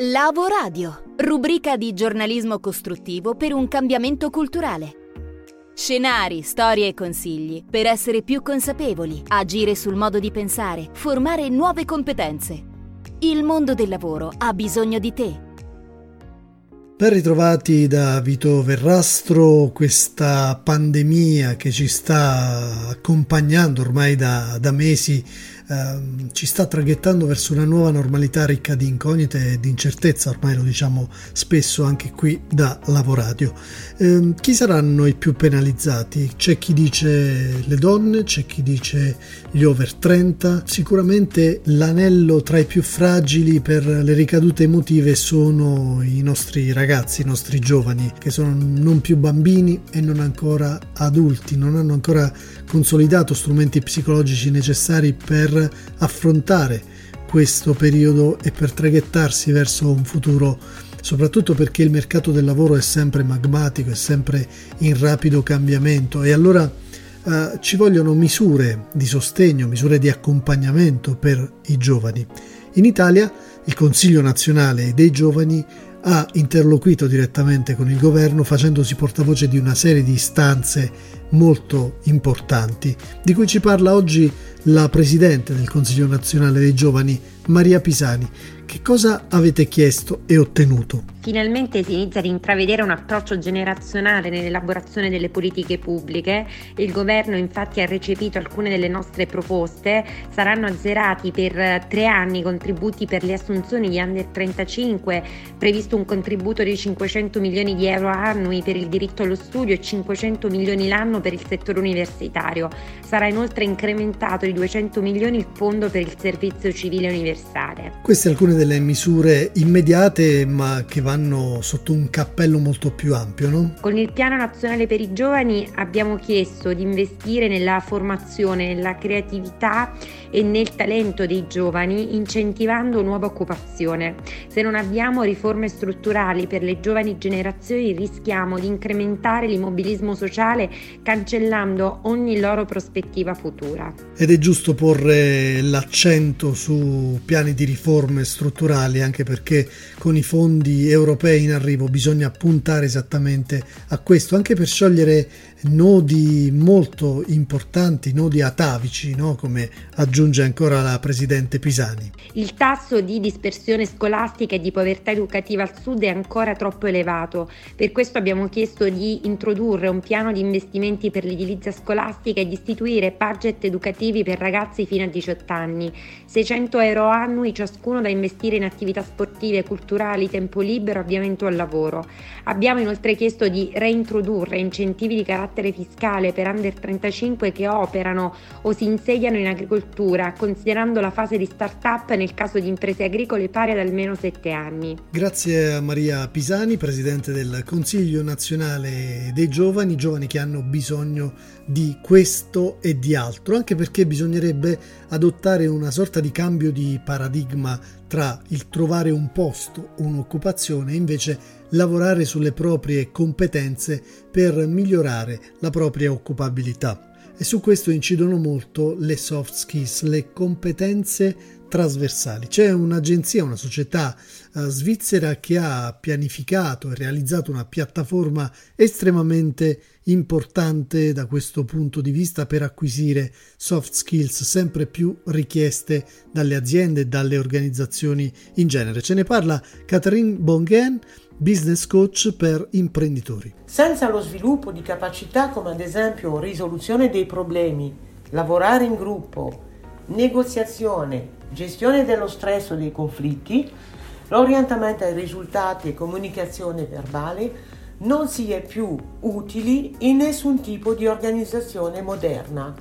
Lavo Radio, rubrica di giornalismo costruttivo per un cambiamento culturale. Scenari, storie e consigli per essere più consapevoli, agire sul modo di pensare, formare nuove competenze. Il mondo del lavoro ha bisogno di te. Ben ritrovati da Vito Verrastro, questa pandemia che ci sta accompagnando ormai da, da mesi ehm, ci sta traghettando verso una nuova normalità ricca di incognite e di incertezza, ormai lo diciamo spesso anche qui da Lavoradio. Eh, chi saranno i più penalizzati? C'è chi dice le donne, c'è chi dice gli over 30, sicuramente l'anello tra i più fragili per le ricadute emotive sono i nostri ragazzi, i nostri giovani, che sono non più bambini e non ancora adulti, non hanno ancora consolidato strumenti psicologici necessari per affrontare questo periodo e per traghettarsi verso un futuro soprattutto perché il mercato del lavoro è sempre magmatico, è sempre in rapido cambiamento e allora eh, ci vogliono misure di sostegno, misure di accompagnamento per i giovani. In Italia il Consiglio nazionale dei giovani ha interloquito direttamente con il governo facendosi portavoce di una serie di istanze molto importanti, di cui ci parla oggi la Presidente del Consiglio nazionale dei giovani, Maria Pisani, che cosa avete chiesto e ottenuto? Finalmente si inizia ad intravedere un approccio generazionale nell'elaborazione delle politiche pubbliche. Il governo infatti ha recepito alcune delle nostre proposte. Saranno azzerati per tre anni i contributi per le assunzioni di under 35, previsto un contributo di 500 milioni di euro annui per il diritto allo studio e 500 milioni l'anno per il settore universitario. Sarà inoltre incrementato di 200 milioni il fondo per il servizio civile universale. Queste alcune delle misure immediate ma che vanno sotto un cappello molto più ampio, no? Con il Piano Nazionale per i Giovani abbiamo chiesto di investire nella formazione, nella creatività e nel talento dei giovani, incentivando nuova occupazione. Se non abbiamo riforme strutturali per le giovani generazioni rischiamo di incrementare l'immobilismo sociale cancellando ogni loro prospettiva futura. Ed è giusto porre l'accento su piani di riforme strutturali, anche perché con i fondi europei in arrivo bisogna puntare esattamente a questo, anche per sciogliere nodi molto importanti, nodi atavici, no? come aggiunge ancora la Presidente Pisani. Il tasso di dispersione scolastica e di povertà educativa al sud è ancora troppo elevato, per questo abbiamo chiesto di introdurre un piano di investimenti per l'edilizia scolastica e di istituire budget educativi per ragazzi fino a 18 anni, 600 euro annui ciascuno da investire in attività sportive, culturali, tempo libero, avviamento al lavoro. Abbiamo inoltre chiesto di reintrodurre incentivi di carattere carattere fiscale per under 35 che operano o si insediano in agricoltura, considerando la fase di start-up nel caso di imprese agricole pari ad almeno 7 anni. Grazie a Maria Pisani, Presidente del Consiglio nazionale dei giovani, giovani che hanno bisogno di questo e di altro, anche perché bisognerebbe adottare una sorta di cambio di paradigma tra il trovare un posto, un'occupazione e invece lavorare sulle proprie competenze per migliorare la propria occupabilità. E su questo incidono molto le soft skills, le competenze trasversali. C'è un'agenzia, una società uh, svizzera che ha pianificato e realizzato una piattaforma estremamente importante da questo punto di vista per acquisire soft skills sempre più richieste dalle aziende e dalle organizzazioni in genere. Ce ne parla Catherine Bongen, business coach per imprenditori. Senza lo sviluppo di capacità come ad esempio risoluzione dei problemi, lavorare in gruppo, negoziazione, gestione dello stress o dei conflitti, l'orientamento ai risultati e comunicazione verbale non si è più utili in nessun tipo di organizzazione moderna.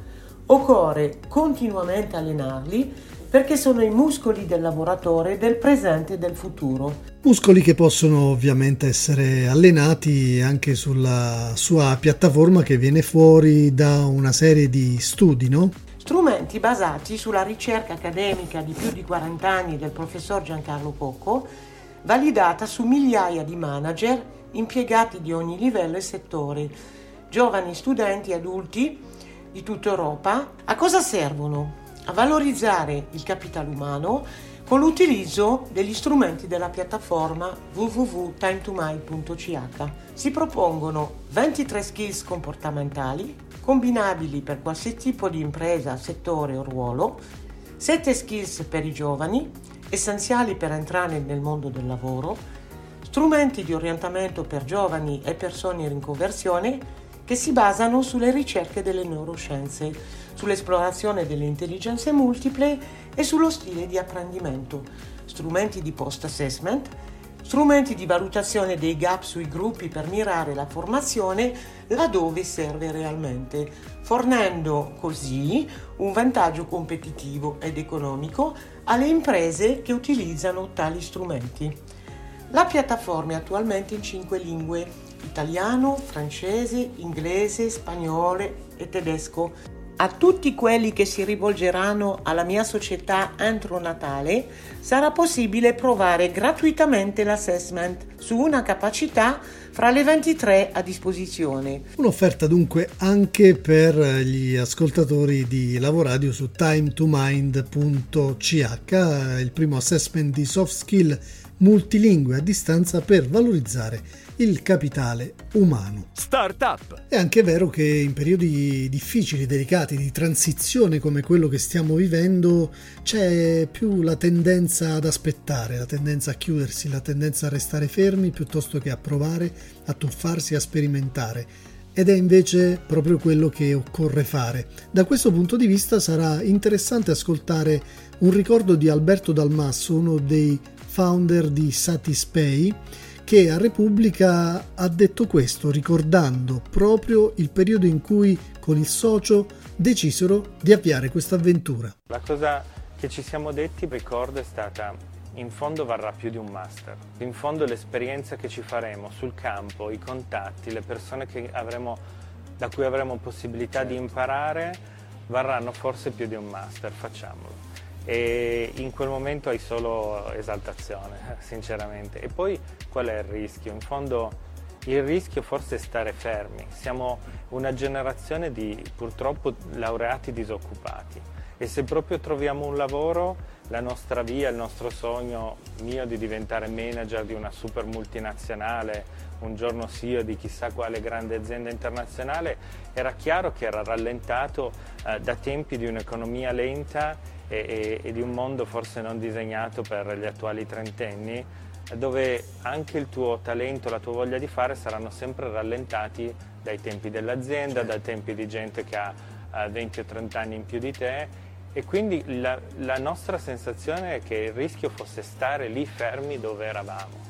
Occorre continuamente allenarli perché sono i muscoli del lavoratore del presente e del futuro. Muscoli che possono ovviamente essere allenati anche sulla sua piattaforma che viene fuori da una serie di studi, no? Strumenti basati sulla ricerca accademica di più di 40 anni del professor Giancarlo Pocco, validata su migliaia di manager impiegati di ogni livello e settore, giovani studenti adulti di tutta Europa. A cosa servono? A valorizzare il capitale umano, con l'utilizzo degli strumenti della piattaforma www.timetomai.ch. Si propongono 23 skills comportamentali combinabili per qualsiasi tipo di impresa, settore o ruolo, 7 skills per i giovani, essenziali per entrare nel mondo del lavoro, strumenti di orientamento per giovani e persone in riconversione che si basano sulle ricerche delle neuroscienze, sull'esplorazione delle intelligenze multiple e sullo stile di apprendimento, strumenti di post-assessment, strumenti di valutazione dei gap sui gruppi per mirare la formazione laddove serve realmente, fornendo così un vantaggio competitivo ed economico alle imprese che utilizzano tali strumenti. La piattaforma è attualmente in cinque lingue italiano, francese, inglese, spagnolo e tedesco. A tutti quelli che si rivolgeranno alla mia società entro Natale sarà possibile provare gratuitamente l'assessment su una capacità fra le 23 a disposizione. Un'offerta dunque anche per gli ascoltatori di Lavoradio su time2mind.ch, il primo assessment di soft skill multilingue a distanza per valorizzare il capitale umano. Startup! È anche vero che in periodi difficili, delicati, di transizione come quello che stiamo vivendo, c'è più la tendenza ad aspettare, la tendenza a chiudersi, la tendenza a restare fermi piuttosto che a provare, a tuffarsi, a sperimentare ed è invece proprio quello che occorre fare. Da questo punto di vista sarà interessante ascoltare un ricordo di Alberto Dalmasso, uno dei founder di Satispay, che a Repubblica ha detto questo ricordando proprio il periodo in cui con il socio decisero di avviare questa avventura. La cosa che ci siamo detti, ricordo, è stata in fondo varrà più di un master. In fondo l'esperienza che ci faremo sul campo, i contatti, le persone avremo, da cui avremo possibilità di imparare, varranno forse più di un master, facciamolo e in quel momento hai solo esaltazione, sinceramente. E poi qual è il rischio? In fondo il rischio forse è stare fermi. Siamo una generazione di purtroppo laureati disoccupati e se proprio troviamo un lavoro, la nostra via, il nostro sogno mio di diventare manager di una super multinazionale, un giorno CEO di chissà quale grande azienda internazionale, era chiaro che era rallentato eh, da tempi di un'economia lenta e, e, e di un mondo forse non disegnato per gli attuali trentenni, dove anche il tuo talento, la tua voglia di fare saranno sempre rallentati dai tempi dell'azienda, dai tempi di gente che ha 20 o 30 anni in più di te e quindi la, la nostra sensazione è che il rischio fosse stare lì fermi dove eravamo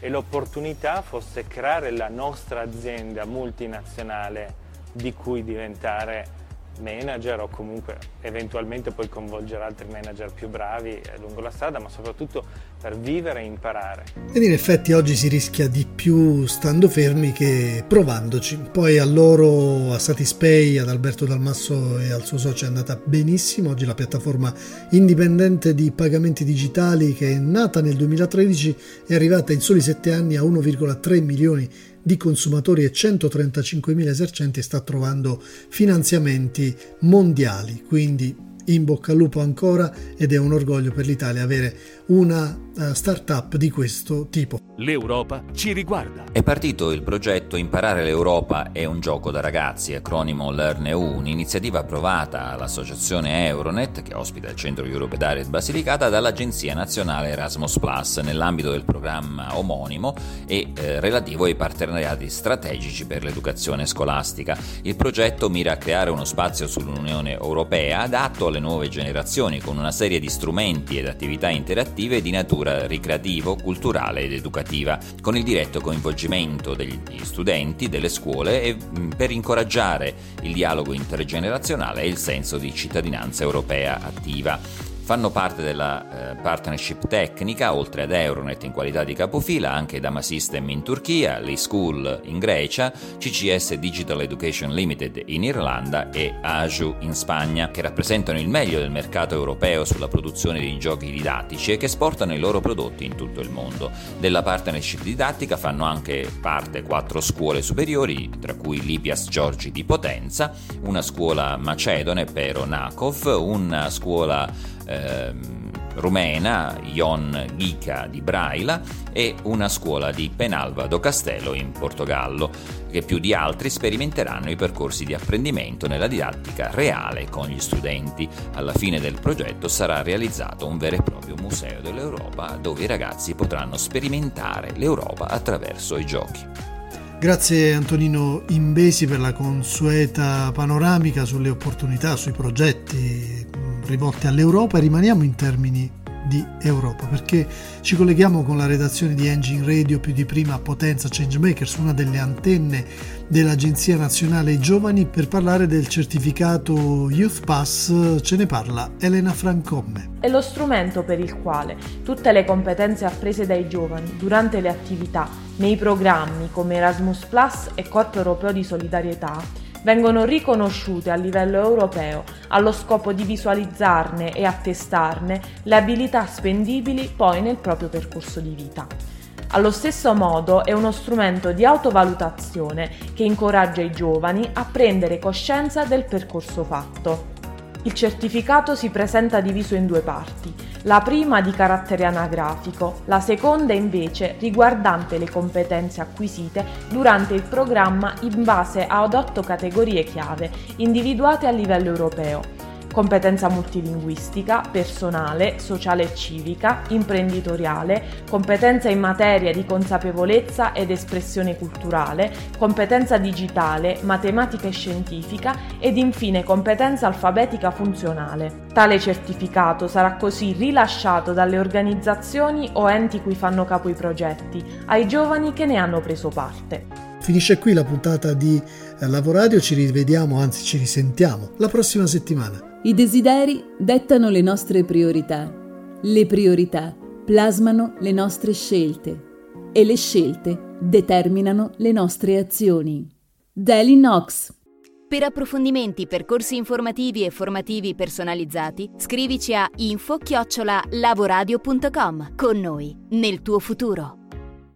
e l'opportunità fosse creare la nostra azienda multinazionale di cui diventare manager o comunque eventualmente poi coinvolgere altri manager più bravi lungo la strada, ma soprattutto per vivere e imparare. Ed in effetti oggi si rischia di più stando fermi che provandoci. Poi a loro, a Satispay, ad Alberto Dalmasso e al suo socio è andata benissimo. Oggi la piattaforma indipendente di pagamenti digitali che è nata nel 2013 è arrivata in soli 7 anni a 1,3 milioni di di consumatori e 135.000 esercenti sta trovando finanziamenti mondiali, quindi in bocca al lupo ancora ed è un orgoglio per l'Italia avere una uh, startup di questo tipo. L'Europa ci riguarda. È partito il progetto Imparare l'Europa è un gioco da ragazzi, acronimo LearnEU, un'iniziativa approvata all'associazione Euronet, che ospita il centro Europe Direct Basilicata, dall'Agenzia Nazionale Erasmus Plus nell'ambito del programma omonimo e eh, relativo ai partenariati strategici per l'educazione scolastica. Il progetto mira a creare uno spazio sull'Unione Europea adatto alle nuove generazioni con una serie di strumenti ed attività interattive di natura ricreativo, culturale ed educativa, con il diretto coinvolgimento degli studenti, delle scuole e per incoraggiare il dialogo intergenerazionale e il senso di cittadinanza europea attiva. Fanno parte della eh, partnership tecnica, oltre ad Euronet in qualità di capofila, anche Dama System in Turchia, School in Grecia, CCS Digital Education Limited in Irlanda e AJU in Spagna, che rappresentano il meglio del mercato europeo sulla produzione di giochi didattici e che esportano i loro prodotti in tutto il mondo. Della partnership didattica fanno anche parte quattro scuole superiori, tra cui Lipias Giorgi di Potenza, una scuola macedone Pero Nakov, una scuola ehm, rumena, Ion Ghica di Braila e una scuola di Penalva do Castello in Portogallo, che più di altri sperimenteranno i percorsi di apprendimento nella didattica reale con gli studenti. Alla fine del progetto sarà realizzato un vero e proprio museo dell'Europa dove i ragazzi potranno sperimentare l'Europa attraverso i giochi. Grazie Antonino Imbesi per la consueta panoramica sulle opportunità, sui progetti rivolti all'Europa rimaniamo in termini di Europa perché ci colleghiamo con la redazione di Engine Radio più di prima Potenza Changemakers, una delle antenne dell'Agenzia Nazionale Giovani per parlare del certificato Youth Pass, ce ne parla Elena Francomme. È lo strumento per il quale tutte le competenze apprese dai giovani durante le attività nei programmi come Erasmus Plus e Corpo Europeo di Solidarietà vengono riconosciute a livello europeo allo scopo di visualizzarne e attestarne le abilità spendibili poi nel proprio percorso di vita. Allo stesso modo è uno strumento di autovalutazione che incoraggia i giovani a prendere coscienza del percorso fatto. Il certificato si presenta diviso in due parti. La prima di carattere anagrafico, la seconda invece riguardante le competenze acquisite durante il programma in base ad otto categorie chiave individuate a livello europeo competenza multilinguistica, personale, sociale e civica, imprenditoriale, competenza in materia di consapevolezza ed espressione culturale, competenza digitale, matematica e scientifica ed infine competenza alfabetica funzionale. Tale certificato sarà così rilasciato dalle organizzazioni o enti cui fanno capo i progetti ai giovani che ne hanno preso parte. Finisce qui la puntata di eh, Lavoradio, ci rivediamo, anzi ci risentiamo la prossima settimana. I desideri dettano le nostre priorità, le priorità plasmano le nostre scelte e le scelte determinano le nostre azioni. Daily Knox per approfondimenti, percorsi informativi e formativi personalizzati, scrivici a info-lavoradio.com. Con noi, nel tuo futuro.